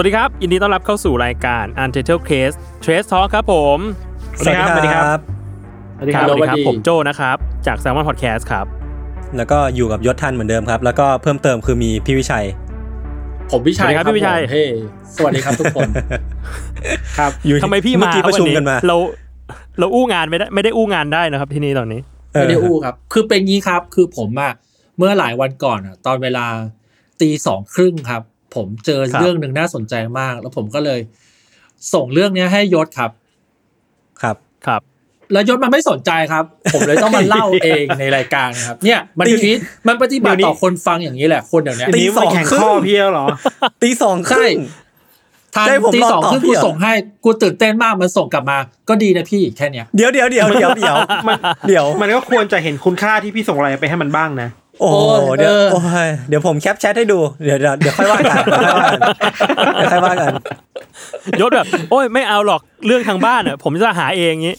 สวัสดีครับยินดีต้อนรับเข้าสู่รายการ Untitled Case Trace Talk ครับผม สวัสดีครับสวัสดีครับสวัสดีครับสวัสดีครับผมโจนะครับ จาก Salmon Podcast ครับ แล้วก็อยู่กับยศทันเหมือนเดิมครับ แล้วก็เพิ่มเติมคือมีพี่วิชัย ผมวิชัยสวัสดีครับพี่วิชัยผมเฮ้สวัสดีครับทุกคนครับอยู่ทำไมพี่เมื่มาอกี้ประชุมกันมาเราเราอู้งานไม่ได้ไม่ได้อู้งานได้นะครับที่นี่ตอนนี้ไม่ได้อู้ครับ คือเป็นงี้ครับ คือผมอะเมื่อหลายวันก่อนอะตอนเวลาตีสองครึ่งครับ ผมเจอครับเรื่องหนึ่งน่าสนใจมาก แล้วผมก็เลย ส่งเรื่องเนี้ยให้ยศครับ ครับครับ แล้วยศมันไม่สนใจครับ ผมเลยต้องมาเล่าเองในรายการครับ เนี่ยมันตีคิดมันปฏิบัติเดี๋ยวนี้ต่อคนฟังอย่างนี้แหละคนเดี๋ยวนี้ตีนี่สมาองแข่งครึ่งข้อพี่แล้วเหรอ ตีสองคใช่รึ่งทานใช่ผมตีรอสองตอบครึ่งพี่กูเหรอส่งให้กูตื่นเต้นมากมันส่งกลับมา ก็ดีนะพี่แค่เนี้ยเดี๋ยวเดี๋ยวเดี๋ยวเดี๋ยวเดี๋ยวมันเดี๋ยวมันก็ควรจะเห็นคุณค่าที่พี่ส่งอะไรไปให้มันบ้างนะ โอ้โหโอ้ยเดี๋ยวเออโอ้ยเดี๋ยวผมแคปแชทให้ดูเดี๋ยวเดี๋ยวเดี๋ยวค่อยว่ากันเดี๋ยวค่อยว่ากันเดี๋ยวค่อยว่ากันยศแบบ โอ้ยไม่เอาหรอกเรื่องทางบ้านอะ ผมจะหาเองงี้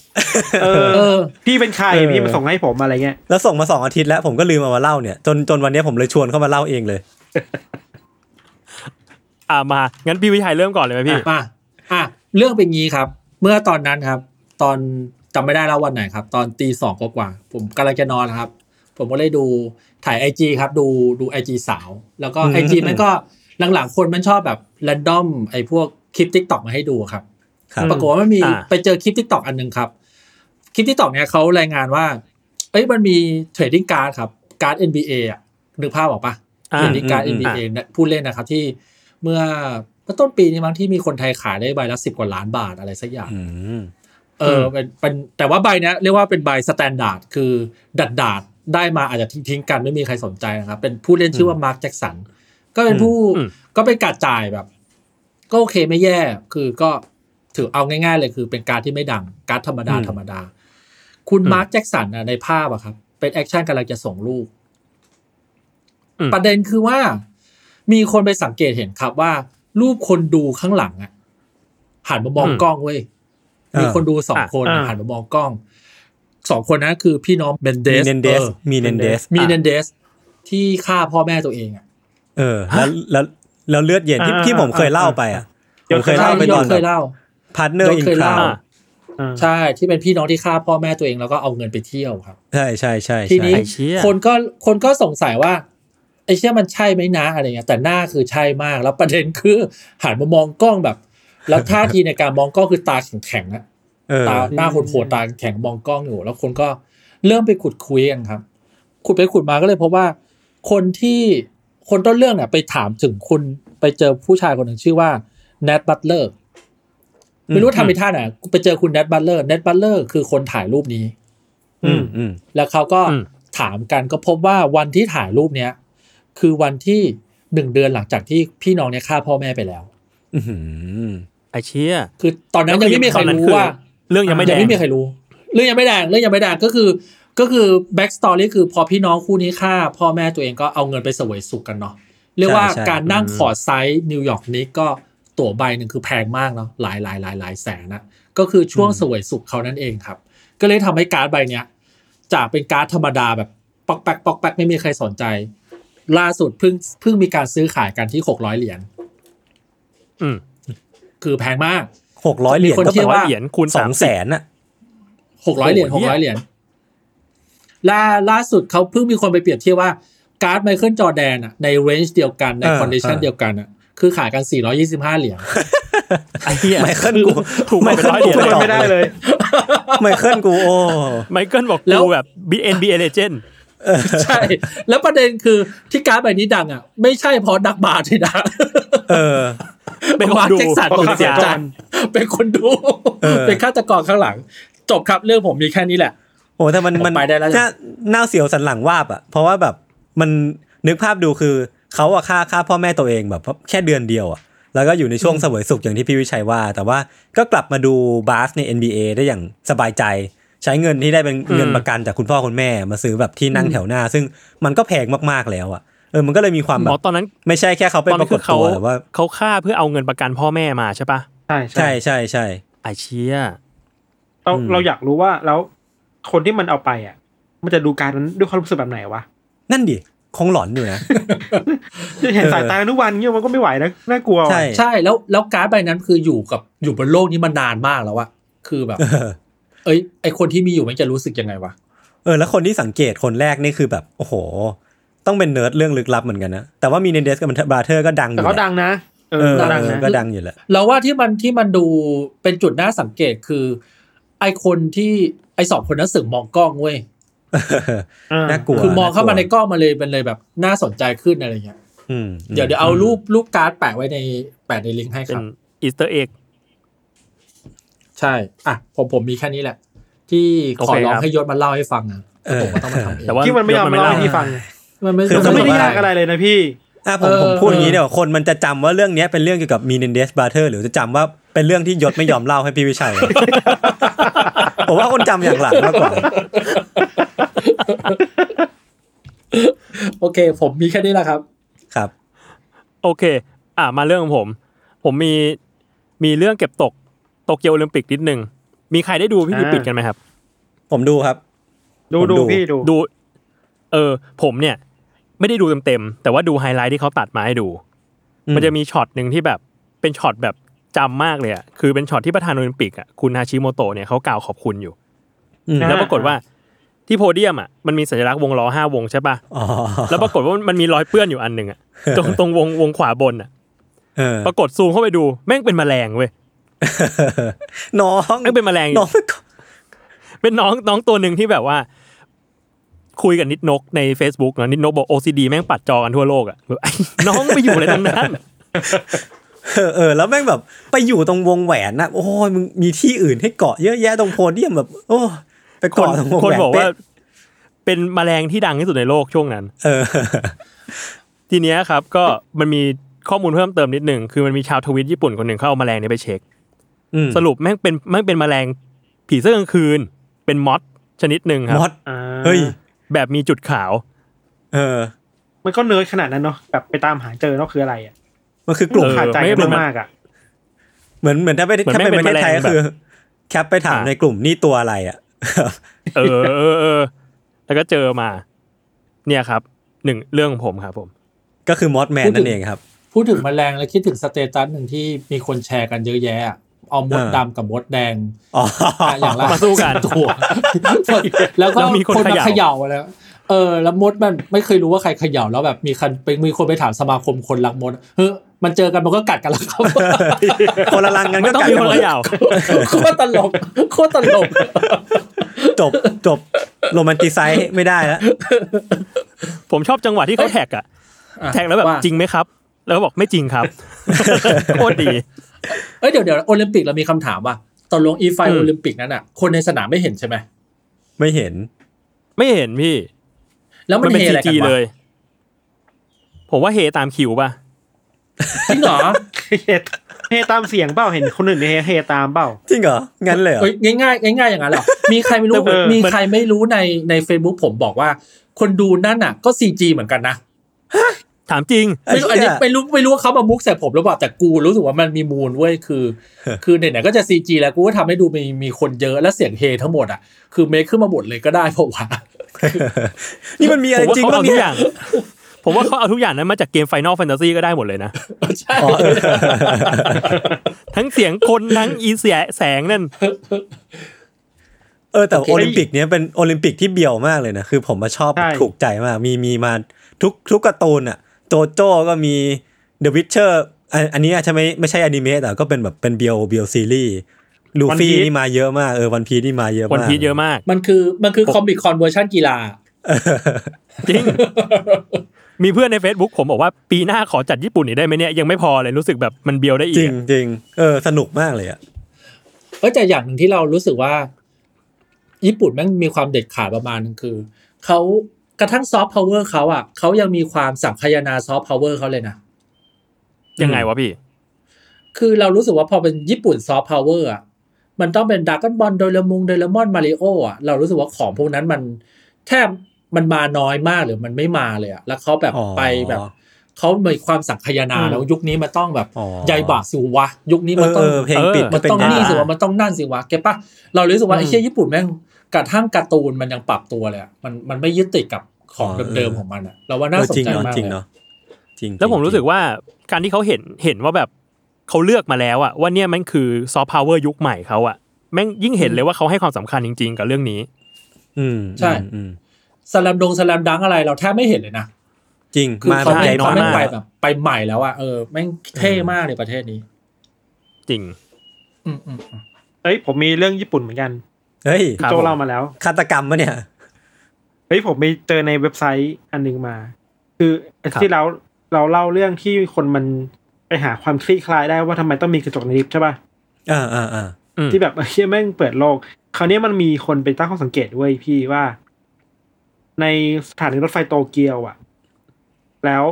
เออเออพี่เป็นใครเออพี่มาส่งให้ผมอะไรเงี้ยแล้วส่งมาสองอาทิตย์แล้วผมก็ลืมเอามาเล่าเนี่ย จนจนวันนี้ผมเลยชวนเข้ามาเล่าเองเลย อ่ามางั้นพี่วิชัยเริ่มก่อนเลยไหมพี่อะอะเรื่องเป็นงี้ครับ เมื่อตอนนั้นครับ ตอนจำไม่ได้แล้ววันไหนครับ ตอนตีสองกว่าๆผมกำลังจะนอนนะครับ ผมก็เลยดูไถ IG ครับดูดู IG สาว แล้วก็อืม IG มันก็หลังๆคนมันชอบแบบ random ไอพวกคลิป TikTok มาให้ดูครับครับปรากฏว่ามันมีอ่าไปเจอคลิป TikTok อันหนึ่งครับ คลิป TikTok เนี่ยเขารายงานว่า เอ้ยมันมี trading card ครับ การ์ด NBA อะนึกภาพออกปะอ่า trading card อืม NBA เนี่ยผู้เล่นนะครับที่เมื่อเมื่อต้นปีนี้มั้งที่มีคนไทยขายได้ใบละสิบกว่าล้านบาทอะไรสักอย่างอืมเออเป็นเป็นแต่ว่าใบเนี้ยเรียกว่าเป็นใบ standard คือดัดดาดๆ ได้มาอาจจะทิ้งๆกันไม่มีใครสนใจนะครับเป็นผู้เล่นชื่อว่ามาร์คแจ็คสันก็เป็นผู้อืมก็เป็นการจ่ายแบบ ก็โอเคไม่แย่คือก็ถือเอาง่าย ๆ เลยคือเป็นการ์ดที่ไม่ดังการ์ดธรรมดาอืมธรรมดา คุณอืมมาร์คแจ็คสันน่ะในภาพอะครับ เป็น action กำลังจะส่งลูกอืมประเด็นคือว่า มีคนไปสังเกตเห็นครับว่า รูปคนดูข้างหลังอะหันมามองกล้องเว้ยมีคนดูสองคนอ่าหันมามองกล้อง สองคนนั้นคือพี่น้องเบนเดส Menendez มี Menendez มีเนนเดสที่ฆ่าพ่อแม่ตัวเองอะเออ แล้วแล้วแล้วเลือดเย็นที่อ่าที่ผมเคยเล่าไปอะผมเคยเล่าไปที่ตยอนศเคยเล่าพาร์ทเนอร์ยศอินเคยคราเล่าวอ่าใช่ที่เป็นพี่น้องที่ฆ่าพ่อแม่ตัวเองแล้วก็เอาเงินไปเที่ยวครับ ใช่ใช่ใช่ทีใช่นี้ไอ้เชี่ยคนก็คนก็สงสัยว่าไอ้เชี่ยมันใช่ไหมนะอะไรเงี้ยแต่หน้าคือใช่มากแล้วประเด็นคือหันมามองกล้องแบบ แล้วท่าทีในการมองกล้องคือตาแข็งๆนะเออ ตาหน้าโหดๆตาแข็งมองกล้องอยู่ แล้วคนก็เริ่มไปขุดคุ้ยกันครับขุดไปขุดมาก็เลยพบว่า คนที่คนต้นเรื่องเนี่ยไปถามถึงคุณไปเจอผู้ชายคนหนึ่งชื่อว่าแนทบัตเลอร์ไม่รู้ทำไปท่าไหนไปเจอคุณแนทบัตเลอร์แนทบัตเลอร์คือคนถ่ายรูปนี้ อืมอืมแล้วเขาก็อืมถามกันก็พบว่าวันที่ถ่ายรูปเนี้ยคือวันที่หนึ่งเดือนหลังจากที่พี่น้องเนี่ยฆ่าพ่อแม่ไปแล้ว อื้อหือไอ้เชี่ยคือตอนนั้นยังไม่มีใครตอนนั้นรู้คือว่า เรื่องยังไม่แดงยังไม่มีใครรู้ เรื่องยังไม่แดงเรื่องยังไม่แดงก็คือ ก็คือ backstory คือพอพี่น้องคู่นี้ฆ่าพ่อแม่ตัวเองก็เอาเงินไปเสวยสุขกันเนาะเรียกว่าใช่การนั่ง court side นิวยอร์กนี้ก็ตั๋วใบหนึ่งคือแพงมากเนาะหลายหลายหลายหลายแสนนะก็คือช่วงเสวยสุขเขานั่นเองครับ ก็เลยทำให้การ์ดใบเนี้ยจากเป็นการ์ดธรรมดาแบบป๊อกแป๊กป๊อกแป๊กไม่มีใครสนใจ ล่าสุดเพิ่งเพิ่งมีการซื้อขายกันที่หกร้อยเหรียญอืมคือแพงมาก หกร้อยเหรียญมีคนก็เชื่แปลอว่าว่าเหรียญคูณสอสางมแสนอะหกร้อยเหรียญโอ้หโหกร้อยเหรียญล่าล่าสุดเขาเพิ่งมีคนไปเปรียบเทียบว่าการ์ดไมเคิลจอแดนอะใน range เดียวกันในอ่า condition อ่าเดียวกันอะคือขายกัน 425 เหรียญไอ้เหี้ยไมเคิลกูถูกมาเป็นร้อยเหรียญไมเลยคิลไม่ได้เลยไมเคิลกูโอ้ไมเคิลบอกแล้วกูแบบ NBA Legend ใช่ แล้วประเด็นคือที่การ์ดใบนี้ดังอะ ไม่ใช่เพราะดักบาร์ที่ดังเออ เป็นคนมาร์คดูแจ็คสันเพราะคนฆาตเสียกใจรเป็นคนดูเออเป็นฆาตกรข้างหลัง จบครับเรื่องผมมีแค่นี้แหละ โอ้แต่มันผมมันไปได้แล้วจ้ะน่าน่าเสียวสันหลังวาบอะเพราะว่าแบบมันนึกภาพดูคือเขาอะฆ่าฆ่าพ่อแม่ตัวเองแบบแค่เดือนเดียวอะแล้วก็อยู่ในช่วงเสวยสุขอย่างที่พี่วิชัยว่า แต่ว่าก็กลับมาดูบาสใน NBA ได้อย่างสบายใจ ใช้เงินที่ได้เป็นเงินประกันจากคุณพ่อคุณแม่มาซื้อแบบที่นั่งแถวหน้า ซึ่งมันก็แพงมากๆแล้วอะ เออมันก็เลยมีความแบหมอบตอนนั้น ไม่ใช่แค่เขาเป็นตอนปนั้รานกคืฏอเขาตัวแต่ว่าเขาฆ่าเพื่อเอาเงินประกันพ่อแม่มาใช่ปะใช่ใช่ใช่ใช่ไอเชี่ยเราอืมเราอยากรู้ว่าแล้วคนที่มันเอาไปอะ มันจะดูการ์ดนั้นด้วยความรู้สึกแบบไหนวะนั่นดิคงหลอนอยู่นะจะเห็นสายตาทุกวันเงี้ยมันก็ไม่ไหวนะน่ากลัวว่ะใช่ใช่แล้วแล้วการ์ดใบนั้นคืออยู่กับอยู่บนโลกนี้มานานมากแล้วอะคือแบบเออเอ้ยไอคนที่มีอยู่มันจะรู้สึกยังไงวะเออแล้วคนที่สังเกตคนแรกนี่คือแบบ โอ้โห ต้องเป็นเนิร์ดเรื่องลึกลับเหมือนกันนะ แต่ว่า Menendez กับ Brother ก็ดังอแต่ยู่เขาแหละดังนะเอเอออเขาเอดังอนะก็ดังอยู่แหละเราว่าที่มันที่มันดูเป็นจุดน่าสังเกตคือ ไอคนที่ไอสองคนนั้นสึกมองกล้องเว้ยน่ากลัวคือมองเข้ามาในน่กลัวกล้องมาเลยเป็นเลยแบบน่าสนใจขึ้นอะไรเงี้ยอืมเดี๋ยวเดี๋ยวเอารูปรูปการ์ดแปะไว้ในแปะในลิงก์ให้คเป็นรับอีสเตอร์เอ็กใช่ อะ ผมผมมีแค่นี้แหละ ที่ขอโอเคร้องครับให้ยศมาเล่าให้ฟังนะเออผมก็ต้องมาทำเองแต่ว่าที่มันไม่ยอมยศเล่าให้พี่ฟัง มันไม่คือมันก็ไม่ได้จะบอกว่ายากอะไรเลยนะพี่อะผมเออผมพูดอย่างนี้เออเดี๋ยวคนมันจะจำว่าเรื่องเนี้ยเป็นเรื่องเกี่ยวกับมีเนเดสบราเธอร์หรือจะจำว่าเป็นเรื่องที่ยศไม่ยอมเล่าให้พี่วิชัยผมว่าคนจำอย่างหลังมากกว่าโอเค ผมมีแค่นี้แหละครับครับ โอเค อะมาเรื่องของผม ผมมีมีเรื่องเก็บตกโตเกียวโอลิมปิกนิดนึงมีใครได้ดูพิธีอ่าปิดกันไหมครับ ผมดูครับ ดูผมดูดูพี่ดูดู เออ ผมเนี่ย ไม่ได้ดูเต็มๆแต่ว่าดูไฮไลท์ที่เขาตัดมาให้ดูอืมมันจะมีช็อตหนึ่งที่แบบเป็นช็อตแบบจำมากเลยอะคือเป็นช็อตที่ประธานโอลิมปิกอะคุณฮาชิโมโตะเนี่ยเขากล่าวขอบคุณอยู่อืมอ่าแล้วปรากฏว่าที่โพเดียมอะมันมีสัญลักษณ์วงล้อห้าวงใช่ปะอ๋อแล้วปรากฏว่ามันมีรอยเปื้อนอยู่อันหนึ่งอะตรงตรงวงวงขวาบนอะเออปรากฏซูมเข้าไปดู แม่งเป็นแมลงเว้ยน้องแม่งเป็นแมลงน้องเป็นน้องน้องตัวหนึ่งที่แบบว่า คุยกับนิดนกใน Facebook นะนิดนกบอก OCD แม่งปัดจอกันทั่วโลกอะแบบไอ้น้องไปอยู่อะไรตรงนั้นเออเออแล้วแม่งแบบไปอยู่ตรงวงแหวนนะโอ้ยมึงมีที่อื่นให้เกาะเยอะแยะตรงโพเดียมแบบ โอ้ไปคนเกาะตรงวงคนแหวนบอกว่าเป๊ะเป็นแมลงที่ดังที่สุดในโลกช่วงนั้น เออ ทีเนี้ยครับ ก็มันมีข้อมูลเพิ่มเติมนิดหนึ่งคือมันมีชาวทวิตญี่ปุ่นคนหนึ่งเขาเอาแมลงนี้ไปเช็คอืมสรุปแม่งเป็นแม่งเป็นแมลงผีเสื้อกลางคืน เป็น moth ชนิดหนึ่งครับ moth อ่าเฮ้ย แบบมีจุดขาว เออ มันก็เนิร์ดขนาดนั้นเนาะแบบไปตามหาเจอเนาะคืออะไรอะมันคือกลุ่มเออขาดใจไม่กันเป็นมากๆอะเหมือนเหมือนถ้าไปเหมือนถ้าแม่งเป็นประเทศไทยเป็นแมลงก็คือ cap ไปถามอ่าในกลุ่มนี่ตัวอะไรอะเออเออเออแล้วก็เจอมา เนี่ยครับหนึ่งเรื่องของผมครับผม ก็คือมอสแมนพูดถึงนั่นเองครับ พูดถึงแมลงแล้วคิดถึงสเตตัสหนึ่งที่มีคนแชร์กันเยอะแยะอะ เอามดเออดำกับมดแดงอ๋ออะอย่างละมาสู้กันตัวแล้วก็แล้วมีคนคนมาเขย่าเขย่าแล้วเออแล้วมดมันไม่เคยรู้ว่าใครเขย่าแล้วแบบมีคนไปมีคนไปถามสมาคมคนรักมดเฮ้ยมันเจอกันมันก็กัดกันแล้วครับคนละลังกันไม่ก็ต้องกัดมีกัคนนหมเขดย่าโคตรตลกโคตรตลกจบจบ romanticize ไม่ได้แล้วผมชอบจังหวะที่เขา tag อะ tag แล้วแบบว่าจริงไหมครับ แล้วก็บอกไม่จริงครับโคตรดีเอ้ยเดี๋ยวเดี๋ยวโอลิมปิกเรามีคำถามว่าตอนลงอีไฟอืมโอลิมปิกนั้นอะ คนในสนามไม่เห็นใช่ไหมไม่เห็น ไม่เห็นพี่ แล้วมันเป็นเฮซีอะไรกัจีนวะเลย ผมว่าเฮตามคิวป่ะจริงเหรอเฮเฮตามเสียงเปล่าเห็นคนอื่นเฮเฮตามเปล่าจริงเหรองั้นเลยเหรอเอ้ยง่ายๆง่ายๆอย่างนั้นเหรอมีใครไม่รู้แต่เออมีใครไม่รู้ในใน Facebook ผมบอกว่า คนดูนั่นน่ะ ก็ซีจีเหมือนกันนะ ถามจริงไม่รู้อันนี้ไม่รู้ไม่รู้ว่าเขามามุกใส่ผมหรือเปล่าแต่กูรู้สึกว่ามันมีมูลเว้ยคือ คือไหนๆก็จะซีจีแล้วกูก็ทำให้ดูมีมีคนเยอะและเสียงเฮทั้งหมดอะคือเมคขึ้นมาหมดเลยก็ได้เพราะว่านี่มันมีอะผไรมว่าจริงเขาบ้าเอางทุเนี่กอยย่างผมว่าเขาเอาทุกอย่างนั้นมาจากเกม Final Fantasy ก็ได้หมดเลยนะใช่อ๋อเออทั้งเสียงคนทั้งอีเสียแสงนั่นเออแต่โอลิมปิกเนี้ยเป็นโอลิมปิกที่เบี่ยวมากเลยนะ คือผมมาชอบใช่ถูกใจมาก มีมีมาทุกทุกการ์ตูนอะ โจโจ้ก็มีเดอะวิ t เชอร์อันอันนี้อาจจะไม่ไม่ใช่อนิเมะแต่ก็เป็นแบบเป็นเบียวเบียวซีรีส์ลู One ฟี่ Piece นี่มาเยอะมากเออ One Piece นี่มาเยอะมาก One Piece เยอะมาก มันคือมันคือ Comic Con version กีฬาจริง มีเพื่อนใน Facebook ผมบอกว่าปีหน้าขอจัดญี่ปุ่นอีกได้ไหมเนี่ยยังไม่พอเลยรู้สึกแบบมันเบียวได้อีกจริงอะจริงเออสนุกมากเลยอะเออแต่อย่างหนึ่งที่เรารู้สึกว่า ญี่ปุ่นแม่งมีความเด็ดขาดประมาณนึงคือเขา กระทั่งซอฟต์พาวเวอร์เขาอะเขายังมีความสังคายนาซอฟต์พาวเวอร์เขาเลยนะยังไงวะพี่ คือเรารู้สึกว่าพอเป็นญี่ปุ่นซอฟต์พาวเวอร์อะมันต้องเป็นด r a ก้อนบอลโดเรมงโดเรมอนมาริโออะเรารู้สึกว่าของพวกนั้นมันแทบมันมาน้อยมากหรือมันไม่มาเลยอะแล้วเขาแบบอ๋อไปแบบเขามีความสังคายนาอืมแล้วยุคนี้มันต้องแบบอ๋อใยบาสิวะ ยุคนี้เอมันอต้เอองอเพลงปิดเออมันต้องเป็นี่ย่าสิวะมันต้องนั่นสิวะเก็ตปะเรารู้สึกว่าอืมไอ้เชี่ยญี่ปุ่นแม่ง กระทั่งการ์ตูนมันยังปรับตัวเลยอะมันมันไม่ยึดติดกับของเดิมๆของมันอะเราว่าน่าเออสนจริงใจเนาะมากจริงเลยเนาะจริงแล้วผมจงรู้สึกว่าการที่เขาเห็นเห็นว่าแบบเขาเลือกมาแล้วอะว่าเนี่ยมันคือซอฟต์พาวเวอร์ยุคใหม่เขาอะแม่งยิ่งเห็นเลยว่าเขาให้ความสำคัญจริง ๆ กับเรื่องนี้ อืมใช่อืมสแลมดงสแลมดังอะไร เราแทบไม่เห็นเลยนะจริงคือมาเขาแบบแม่ใหญ่งมากเขาแม่งไปแบบไปใหม่แล้วอะเออแม่งเท่มากในประเทศนี้ จริงอืมอืมอืมเอ้ยผมมีเรื่องญี่ปุ่นเหมือนกัน เฮ้ยครับโจผมเล่ามาแล้วฆาตกรรมปะเนี่ยเฮ้ยผมไปเจอในเว็บไซต์อันหนึงมา คืออาทิตย์ที่แล้วเราเล่าเรื่องที่คนมันไปหาความคลี่คลายได้ว่าทำไมต้องมีกระจกในลิฟต์ใช่ป่ะอ่าอ่าอ่าอืมที่แบบเฮียแม่งเปิดโลก คราวนี้มันมีคนไปตั้งข้อสังเกตเว้ยพี่ว่า ในสถานีรถไฟโตเกียวอะแล้ว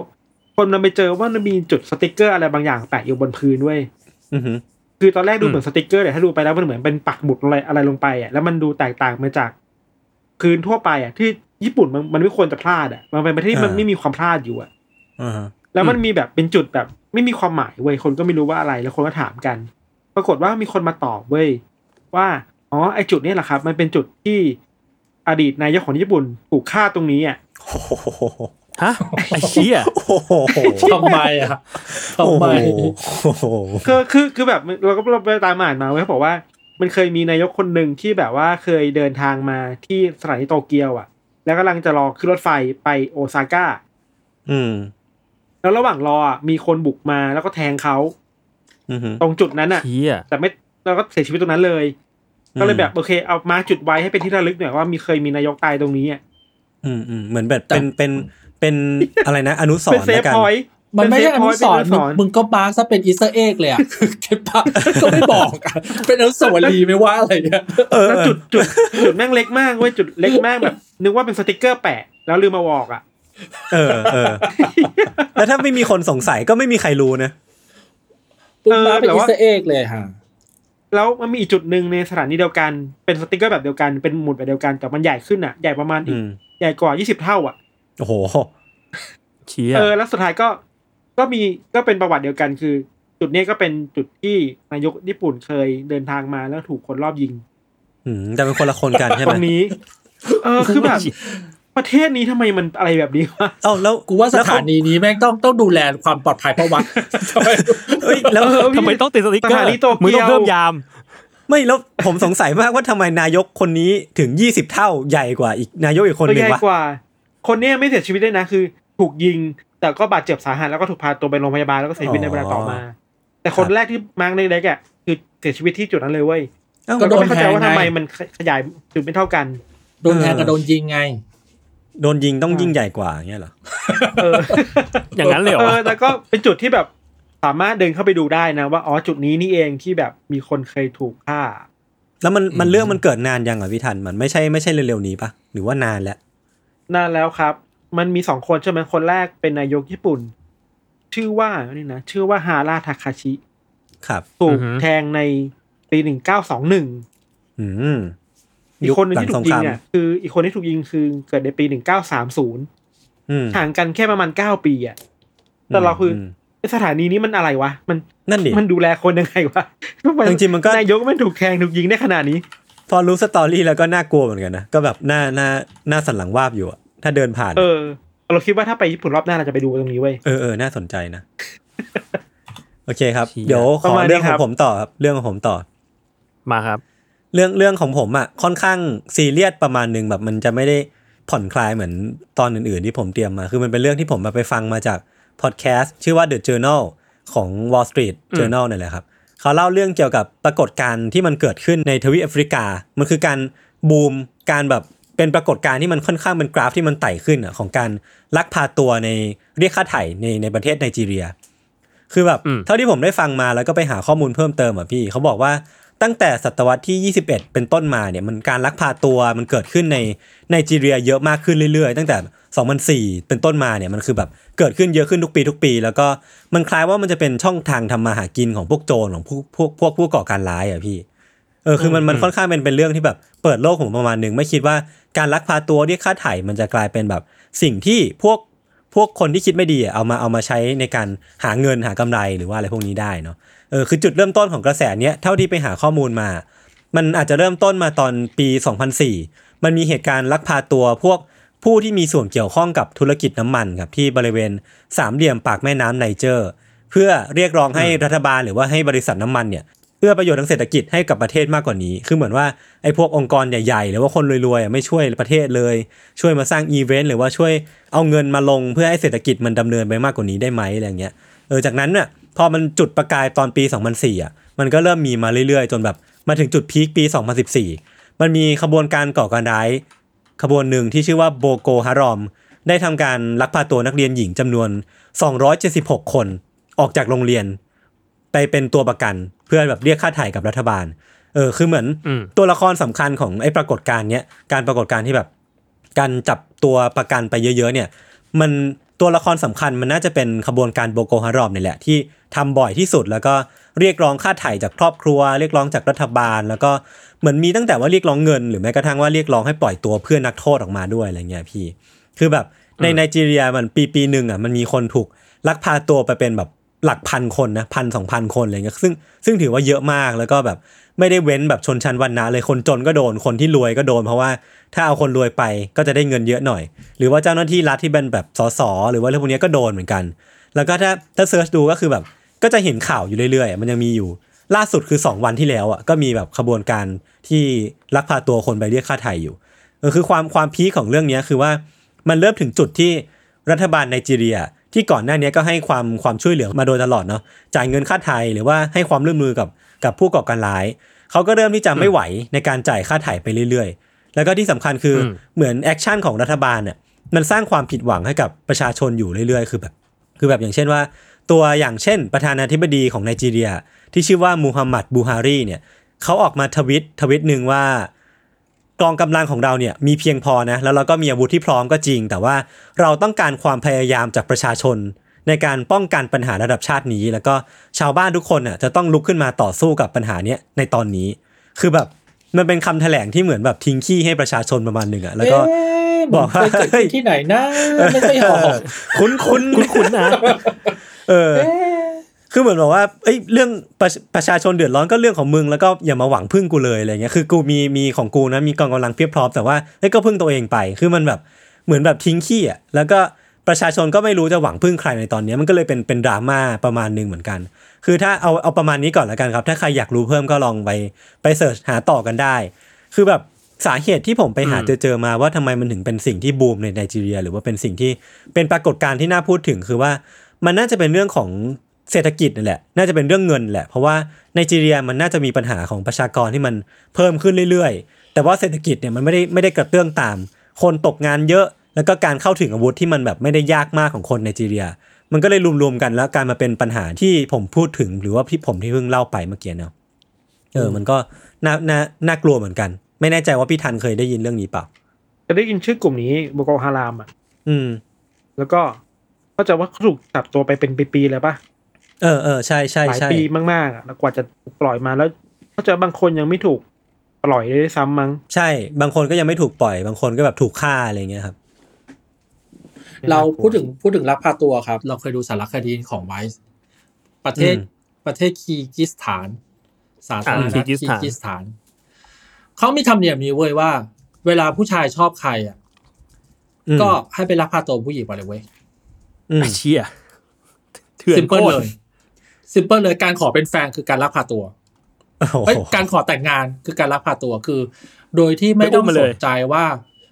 คนมันไปเจอว่ามันมีจุดสติกเกอร์อะไรบางอย่างแปะอยู่บนพื้นเว้ยอือหือ คือตอนแรกดูอืมเหมือนสติกเกอร์แต่ถ้าดูไปแล้วมันเหมือนเป็นปักหมุดอะไรอะไรลงไปอะแล้วมันดูแตกต่างมาจากพื้นทั่วไปอะที่ญี่ปุ่นมันมันไม่ควรจะพลาดอะมันเป็นประเทศที่มันไม่มีความพลาดอยู่อะอ่าฮะแล้วมันมีแบบเป็นจุดแบบไม่มีความหมายเว้ยคนก็ไม่รู้ว่าอะไรแล้วคนก็ถามกัน ปรากฏว่ามีคนมาตอบเว้ยว่าอ๋อไอจุดนี้แหละครับ มันเป็นจุดที่อดีตนายกของญี่ปุ่นถูกฆ่าตรงนี้อะโอ้โห ฮะไอ้เชี่ยโอ้โหทำไมอะทำไมโอ้โหคือคือคือแบบเราก็เราไปตามอ่านมาเว้ยเขาบอกว่า มันเคยมีนายกคนหนึ่งที่แบบว่าเคยเดินทางมาที่สถานีโตเกียวอะ แล้วกำลังจะรอขึ้นรถไฟไปโอซาก้า อืม แล้วระหว่างรออะมีคนบุกมาแล้วก็แทงเขาอือหือตรงจุดนั้นอะเชี่ยแต่ไม่เราก็เสียชีวิตตรงนั้นเลยอืมก็เลยแบบโอเค เอามาจุดไว้ให้เป็นที่ระลึกหน่อยว่ามีเคยมีนายกตายตรงนี้อะอืมอืมเหมือนแบบเป็นเป็น เป็นอะไรนะ อนุสเป็นรณ์เซฟแล้วกันพอยต์มันไม่ใช่อนุสรณ์เป็นเซฟพมึองยต์มึงก็มาร์กซะเป็นอีสเตอร์เอ็กเลยอะคือเก็บปะก็ไม่บอกอะเป็นอนุสาวรีย์ไม่ว่าอะไรเนี่ยเออแล้วจุดจุดจุดแม่งเล็กมากเว้ยจุดเล็กมากแบบ นึกว่าเป็นสติกเกอร์แปะ แล้วลืมเอาออกอะเออเออแล้วถ้าไม่มีคนสงสัยก็ไม่มีใครรู้นะปุ๊บ mark เป็น Easter egg เลยฮะแล้วมันมีอีกจุดหนึ่งในสถานีเดียวกันเป็นสติกเกอร์แบบเดียวกันเป็นหมุดแบบเดียวกันแต่มันใหญ่ขึ้นอะใหญ่ประมาณอีอืมใหญ่กว่า20เท่าอะ โอ้โหเชี่ยเออแล้วสุดท้ายก็ก็มีก็เป็นประวัติเดียวกันคือ จุดนี้ก็เป็นจุดที่นายกญี่ปุ่นเคยเดินทางมาแล้วถูกคนรอบยิง อืมแต่เป็นคนละคนกันใช่ไหตมรงนี้ เออคือแบบประเทศนี้ทำไมมันอะไรแบบนี้วะเอ้าแล้วกูว่าสแล้วเขถานีนี้แม่งต้องต้องดูแลความปลอดภัยเพราะวัดทำไมเอ้ยแล้วเออทำไมต้องติดสติ๊กเกอสร์ถานีโตเกียวมึงต้องเพิ่มยาม ไม่แล้วผมสงสัยมากว่าทำไมนายกคนนี้ถึงยี่สิบเท่าใหญ่กว่าอีกนายกอีกคนหตัวนึ่ใหงญ่วะกว่า คนเนี้ยไม่เสียชีวิตด้วยนะคือ ถูกยิง แต่ก็บาดเจ็บสาหัสแล้วก็ถูกพาตัวไปโรงพยาบาลแล้วก็เสียชีวิตในเวลาต่อมา แต่คนแรกที่มาร์กเล็กๆอะคือเสียชีวิตที่จุดนั้นเลยเว้ยเอ้าก็โดก็นไม่เข้าใจว่าแทงไงทำไมมันขยายจุดไม่เท่ากัน โดนแทงกับโดนยิงไง โดนยิงต้องยิ่งใหญ่กว่าอย่างเงี้ยเหรอเอออย่างนั้นเลยเหรอเอวะอแล้วก็เป็นจุดที่แบบสามารถเดินเข้าไปดูได้นะว่าอ๋อจุดนี้นี่เองที่แบบมีคนเคยถูกฆ่า แล้วมันมันเรื่องมันเกิดนานยังอะพี่ทันมันไม่ใช่ไม่ใช่เร็วๆนี้ปะหรือว่านานแล้ว นานแล้วครับ มันมีสองคนใช่ไหมคนแรกเป็นนายกญี่ปุ่น ชื่อว่านี่นะชื่อว่าฮาราทาคาชิ ครับถูกอือฮึแทงในปีหนึ่งเก้าสองหนึ่งอืมอีกคนหนึงที่ยุถูหลักยิสงครามอะคืออีกคนที่ถูกยิงคือเกิดในปีหนึ่งเก้าสามศูนย์อืมห่างกันแค่ประมาณเก้าปีอะแต่เราคืออมไอ้สถานีนี้มันอะไรวะ มันนั่นดิมันดูแลคนยังไงวะทำไจริงๆมันก็นายกมันถูกแทงถูกยิงได้ขนาดนี้ พอรู้ story แล้วก็น่ากลัวเหมือนกันนะ ก็แบบหน้าหน้าหน้าสันหลังวาบอยู่อะถ้าเดินผ่าน เออ เราคิดว่าถ้าไปญี่ปุ่นรอบหน้าเราจะไปดูตรงนี้เว้ย เออเออน่าสนใจนะ โอเคครับเชี่ยเดี๋ยวขอประมาณนี้ครับเรื่องของผมต่อครับ เรื่องของผมต่อ มาครับ เรื่องเรื่องของผมอะค่อนข้างซีเรียสประมาณหนึ่งแบบมันจะไม่ได้ผ่อนคลายเหมือนตอนอื่นๆที่ผมเตรียมมา คือมันเป็นเรื่องที่ผมมาไปฟังมาจากพอดแคสต์ชื่อว่า The Journal ของ Wall Street Journal เนี่ยแหละครับ เขาเล่าเรื่องเกี่ยวกับปรากฏการณ์ที่มันเกิดขึ้นในทวีปแอฟริกา มันคือการบูมการแบบเป็นปรากฏการณ์ที่มันค่อนข้างเป็นกราฟที่มันไต่ขึ้นอะของการลักพาตัวในเรียกค่าไถ่ในในประเทศไนจีเรีย คือแบบอืมเท่าที่ผมได้ฟังมาแล้วก็ไปหาข้อมูลเพิ่มเติมอะพี่เขาบอกว่า ตั้งแต่ศตวรรษที่ 21 เป็นต้นมาเนี่ยมันการลักพาตัวมันเกิดขึ้นในไนจีเรียเยอะมากขึ้นเรื่อยๆ ตั้งแต่ 2004 เป็นต้นมาเนี่ยมันคือแบบเกิดขึ้นเยอะขึ้นทุกปีทุกปี แล้วก็มันคล้ายว่ามันจะเป็นช่องทางทำมาหากินของพวกโจรของพวกพวกพวกผู้ก่อการร้ายอะพี่เออคือมันมันค่อนข้างเป็นเป็นเรื่องที่แบบเปิดโลกผมประมาณหนึ่งไม่คิดว่าการลักพาตัวเรียกค่าไถ่มันจะกลายเป็นแบบสิ่งที่พวกพวกคนที่คิดไม่ดีอะเอามาเอามาใช้ในการหาเงินหากำไรหรือว่าอะไรพวกนี้ได้เนาะ เออคือจุดเริ่มต้นของกระแสเนี้ยเท่าที่ไปหาข้อมูลมา มันอาจจะเริ่มต้นมาตอนปี 2004 มันมีเหตุการณ์ลักพาตัวพวกผู้ที่มีส่วนเกี่ยวข้องกับธุรกิจน้ำมันครับที่บริเวณสามเหลี่ยมปากแม่น้ำไนเจอร์ เพื่อเรียกร้องให้รัฐบาลหรือว่าให้บริษัทน้ำมันเนี่ยเอื้อประโยชน์ทางเศรษฐกิจให้กับประเทศมากกว่านี้ คือเหมือนว่าไอ้พวกองค์กรใหญ่ๆ หรือว่าคนรวยๆไม่ช่วยประเทศเลย ช่วยมาสร้างอีเวนต์หรือว่าช่วยเอาเงินมาลงเพื่อให้เศรษฐกิจมันดำเนินไปมากกว่านี้ได้ไหมอะไรเงี้ย เออ จากนั้นน่ะ พอมันจุดประกายตอนปี 2004อะมันก็เริ่มมีมาเรื่อยๆ จนแบบมาถึงจุด peak ปี 2014 มันมีขบวนการก่อการร้ายขบวนหนึ่งที่ชื่อว่าโบโกฮารอม ได้ทำการลักพาตัวนักเรียนหญิงจำนวน 276 คนออกจากโรงเรียน ไปเป็นตัวประกันเพื่อแบบเรียกค่าไถ่กับรัฐบาล เออคือเหมือนอืมตัวละครสำคัญของไอ้ปรากฏการณ์เนี้ยการปรากฏการณ์ที่แบบ การจับตัวประกันไปเยอะ ๆ เนี่ย มัน ตัวละครสำคัญมันน่าจะเป็นขบวนการโบโกฮารอมนี่แหละ ที่ทำบ่อยที่สุดแล้วก็เรียกร้องค่าไถ่จากครอบครัว เรียกร้องจากรัฐบาล แล้วก็เหมือนมีตั้งแต่ว่าเรียกร้องเงิน หรือแม้กระทั่งว่าเรียกร้องให้ปล่อยตัวเพื่อนนักโทษออกมาด้วยอะไรเงี้ยพี่ คือแบบในไนจีเรียมันปีปีหนึ่งอะมันมีคนถูกลักพาตัวไปเป็นแบบหลักพันคนนะพันสองพันคนอะไรเงี้ยซึ่งซึ่งถือว่าเยอะมากแล้วก็แบบ ไม่ได้เว้นแบบชนชั้นวรรณะเลยคนจนก็โดนคนที่รวยก็โดน เพราะว่าถ้าเอาคนรวยไปก็จะได้เงินเยอะหน่อย หรือว่าเจ้าหน้าที่รัฐที่เป็นแบบสสหรือว่าเรื่องพวกนี้ก็โดนเหมือนกัน แล้วก็ถ้าถ้า search ดูก็คือแบบก็จะเห็นข่าวอยู่เรื่อยๆ มันยังมีอยู่ ล่าสุดคือ 2 วันที่แล้วอะก็มีแบบขบวนการที่ลักพาตัวคนไปเรียกค่าไถ่อยู่คือความความ peak ของเรื่องนี้คือว่ามันเริ่มถึงจุดที่รัฐบาลไนจีเรียที่ก่อนหน้านี้ก็ให้ความความช่วยเหลือมาโดยตลอดเนาะจ่ายเงินค่าไถ่หรือว่าให้ความร่วมมือกับ กับผู้ก่อการร้าย เขาก็เริ่มที่จะไม่ไหวในการจ่ายค่าไถ่ไปเรื่อยๆ แล้วก็ที่สำคัญคืออืมเหมือน action ของรัฐบาลเนี่ยมันสร้างความผิดหวังให้กับประชาชนอยู่เรื่อยๆ คือแบบ คือแบบอย่างเช่นว่า ตัวอย่างเช่น ประธานาธิบดีของไนจีเรีย ที่ชื่อว่ามูฮัมหมัดบูฮารีเนี่ยเขาออกมาทวิตทวิตหนึ่งว่ากองกำลังของเราเนี่ยมีเพียงพอนะแล้วเราก็มีอาวุธที่พร้อมก็จริง แต่ว่าเราต้องการความพยายามจากประชาชน ในการป้องกันปัญหาระดับชาตินี้ แล้วก็ชาวบ้านทุกคนน่ะจะต้องลุกขึ้นมาต่อสู้กับปัญหาเนี้ยในตอนนี้ คือแบบมันเป็นคำแถลงที่เหมือนแบบทิ้งขี้ให้ประชาชนประมาณหนึ่งอะแล้วก็เอ๊ะบอกว่ามันเคยเกิดขึ้นที่ไหนนะไม่ไม่ออกคุ้นคุ้นคุ้นคุ้นๆนะเออคือเหมือนบอกว่าเอ้ยเรื่องประประชาชนเดือดร้อนก็เรื่องของมึงแล้วก็อย่ามาหวังพึ่งกูเลยอะไรเงี้ยคือกูมีมีของกูนะมีกองกำลังเพียบพร้อมแต่ว่าเอ้ยก็พึ่งตัวเองไป คือมันแบบเหมือนแบบทิ้งขี้อะแล้วก็ ประชาชนก็ไม่รู้จะหวังพึ่งใครในตอนเนี้ยมันก็เลยเป็นเป็นดราม่าประมาณหนึ่งเหมือนกัน คือถ้าเอาเอาประมาณนี้ก่อนแล้วกันครับ ถ้าใครอยากรู้เพิ่มก็ลองไปไปเสิร์ชหาต่อกันได้ คือแบบสาเหตุที่ผมไปหาอืมเจอเจอมาว่าทำไมมันถึงเป็นสิ่งที่บูมในไนจีเรีย หรือว่าเป็นสิ่งที่เป็นปรากฏการณ์ที่น่าพูดถึงคือว่ามันน่าจะเป็นเรื่องของเศรษฐกิจนั่นแหละ น่าจะเป็นเรื่องเงินแหละ เพราะว่าไนจีเรียมันน่าจะมีปัญหาของประชากรที่มันเพิ่มขึ้นเรื่อยๆ แต่ว่าเศรษฐกิจเนี่ยมันไม่ได้ไม่ได้กระเตื้องตาม คนตกงานเยอะ แล้วก็การเข้าถึงอาวุธที่มันแบบไม่ได้ยากมากของคนไนจีเรีย มันก็เลยรวมๆกันแล้วกลายมาเป็นปัญหาที่ผมพูดถึงหรือว่าพี่ผมที่เพิ่งเล่าไปเมื่อกี้เนาะเออ มันก็น่าน่าน่ากลัวเหมือนกัน ไม่แน่ใจว่าพี่ทันเคยได้ยินเรื่องนี้เปล่าจะได้ยินชื่อกลุ่มนี้โบโกฮารามอะ อืม แล้วก็เข้าใจว่าเขาถูกจับตัวไปเป็นปีๆเลยปะเออเออใช่ใช่หลายใช่ปีมากๆอะแล้วกว่าจะถูกปล่อยมาแล้วเข้าใจว่าบางคนยังไม่ถูกปล่อยเลยด้วยซ้ำมั้ง ใช่ บางคนก็ยังไม่ถูกปล่อย บางคนก็แบบถูกฆ่าอะไรเงี้ยครับ เราพูดถึงพูดถึงลักพาตัวครับ เราเคยดูสารคดีของ Vice ประเทศอืมประเทศคีร์กิสถานสาธารณรัฐคีคีร์กิสถานอ่าคีร์กิสถาน เขามีธรรมเนียมนี้เว้ยว่า เวลาผู้ชายชอบใครอะอืมก็ให้ไปลักพาตัวผู้หญิงมาเลยเว้ยอืมไอ้เชี่ยเถื่อน simple เลยโคตรย simple เลยการขอเป็นแฟนคือการลักพาตัวโอ้โหเอ้ยการขอแต่งงานคือการลักพาตัวคือ โดยที่ไม่ไม่อุ้ต้องมมาสเลยนใจว่า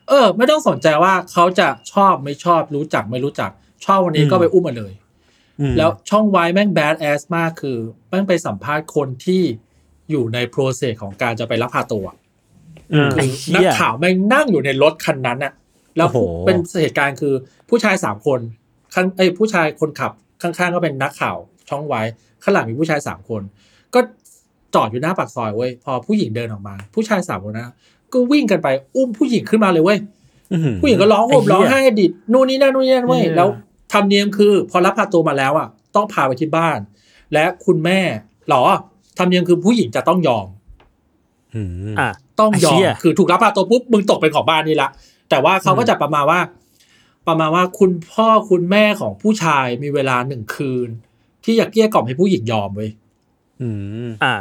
เออ ไม่ต้องสนใจว่าเขาจะชอบไม่ชอบรู้จักไม่รู้จัก ชอบวันนี้ก็ไปอุ้มมาเลยอืมแล้วช่องไว้แม่งแบดแอสมากคือแม่งไปสัมภาษณ์คนที่อยู่ในโปรเซสของการจะไปรับพาตัวอืมไอ้นัเหี้กยข่าวแม่งนั่งอยู่ในรถคันนั้นอะแล้วโอ้โหเป็นเหตุการณ์คือผู้ชายสามคนข้างไอ้ยผู้ชายคนขับข้างๆก็เป็นนักข่าวช่องไว้ ข้างหลังมีผู้ชายสามคน ก็จอดอยู่หน้าปากซอยเว้ยพอผู้หญิงเดินออกมา ผู้ชายสามคนนะ ก็วิ่งกันไป อุ้มผู้หญิงขึ้นมาเลยเว้ยอื้อหือผู้หญิงก็ร้องห่มไอ้เหี้ยร้องไห้ดิดนู่นนี่นั่นนู่นนี่นั่นเว้ยเนี่ยแล้วทำเนียมคือ พอรับพาตัวมาแล้วอะ ต้องพาไปที่บ้าน และคุณแม่หรอทำเนียมคือผู้หญิงจะต้องยอมอืมอะต้องยอไอ้เชี่มยคือถูกรับพาตัวปุ๊บมึงตกเป็นของบ้านนี่ละแต่ว่าเขาก็จะประมาณว่า ประมาณว่าคุณพ่อคุณแม่ของผู้ชายมีเวลาหนึ่งคืน ที่อยากเกลี้ยกล่อมให้ผู้หญิงยอมเว้ยอืมอะ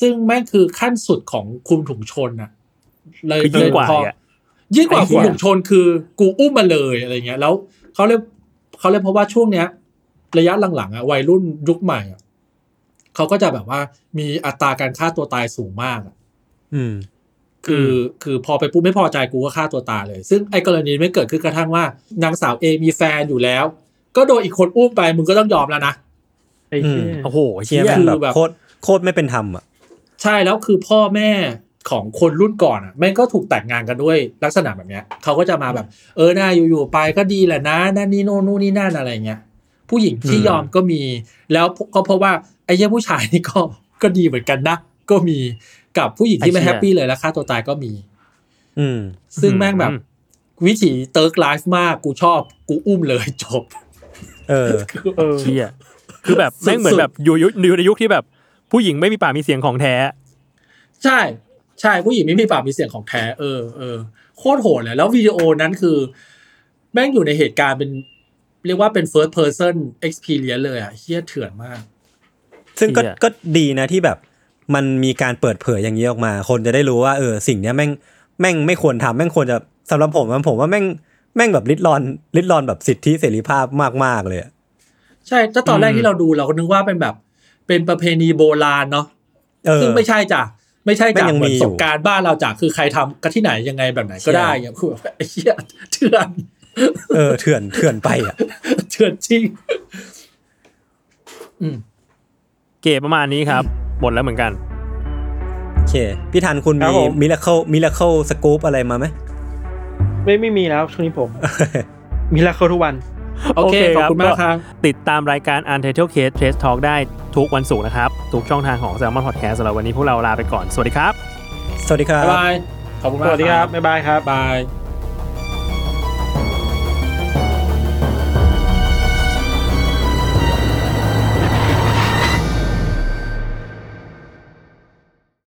ซึ่งแม่งคือขั้นสุดของคุมถุงชนอะ เลยคือยิ่งกว่าเลพออะยิ่งกว่าไอ้เหี้คุมยถุงชนคือ กูอุ้มมาเลยอะไรเงี้ย แล้วเขาเลยเขาเลยเพราะว่าช่วงเนี้ย ระยะหลังๆอะวัยรุ่นยุคใหม่อะเขาก็จะแบบว่ามีอัตราการฆ่าตัวตายสูงมากอะอืม คือคือพอไปปุ๊บไม่พอใจกูก็ฆ่าตัวตายเลย ซึ่งไอ้กรณีไม่เกิดขึ้นกระทั่งว่านางสาวเอมีแฟนอยู่แล้ว ก็โดนอีกคนอุ้มไปมึงก็ต้องยอมแล้วนะไอ้เหี้ยโอ้โหเชียเชี่ยแม่งคือแบบแบบโคตรโคตรไม่เป็นธรรมอะ ใช่แล้วคือพ่อแม่ ของคนรุ่นก่อนอะแม่งก็ถูกแต่งงานกันด้วยลักษณะแบบเนี้ยเขาก็จะมาแบบ เออน่าอยู่ๆไปก็ดีแหละนะนั่นนี่โน่นนู่นนี่นั่นอะไรเงี้ยผู้หญิงที่อืมยอมก็มี แล้วก็เพราะว่าไอ้เหี้ยผู้ชายนี่ก็ก็ดีเหมือนกันนะก็มีกับผู้หญิงที่ไม่ไอ้แฮเหี้ยปปี้เลยแล้วฆ่าตัวตายก็มี อืม ซึ่งแม่งแบบอืมวิถีเติร์กไลฟ์มากกูชอบ กูอุ้มเลยจบ เออเออเชี่ยคือแบบแม่งเหมือนแบบอยู่ยุคอยู่ในยุคที่แบบ ผู้หญิงไม่มีปากมีเสียงของแท้ ใช่ ใช่ผู้หญิงไม่มีปากมีเสียงของแท้เออเออโคตรโหดเลยแล้ววิดีโอนั้นคือ แม่งอยู่ในเหตุการณ์เป็น เรียกว่าเป็น first person experience เลยอะเฮี้ยเถื่อนมาก ซึ่งก็เหี้ยก็ดีนะที่แบบมันมีการเปิดเผยอย่างนี้ออกมา คนจะได้รู้ว่าเออสิ่งเนี้ยแม่งแม่งไม่ควรทำแม่งควรจะสำหรับผมอะผมว่าแม่งแม่งแบบลิดรอนลิดรอนแบบสิทธิเสรีภาพมากๆเลยอะใช่ถ้าตอนแรกอืมที่เราดูเราก็นึกว่าเป็นแบบ เป็นประเพณีโบราณเนาะเออซึ่งไม่ใช่จ้ะ ไม่ใช่แม่จ้ะงยังเหมือนมีอยู่สงกรารบ้านเราจ้ะคือใครทำก็ที่ไหนยังไงแบบไหนก็ได้ใช่อย่างคือแบบไอ้เหี้ยเถื่อนเออเถื่อนเถื่อนไปอะเถื่อนจริงอืมเกมประมาณนี้ครับหมดแล้วเหมือนกันโอเคพี่ทันคุณครับผมมี miracle miracle สกู๊ปอะไรมาไหมไม่ไม่มีแล้วช่วงนี้ผมมีแล้วเขาทุกวันโอเคขอบคุณมากครับติดตามรายการ Untitled Case Trace Talk ได้ทุกวันศุกร์นะครับ ทุกช่องทางของ Salmon Podcast สำหรับวันนี้พวกเราลาไปก่อน สวัสดีครับ สวัสดีครับ บ๊ายบาย ขอบคุณมากสวัสดีครับ บ๊ายบายครับ บาย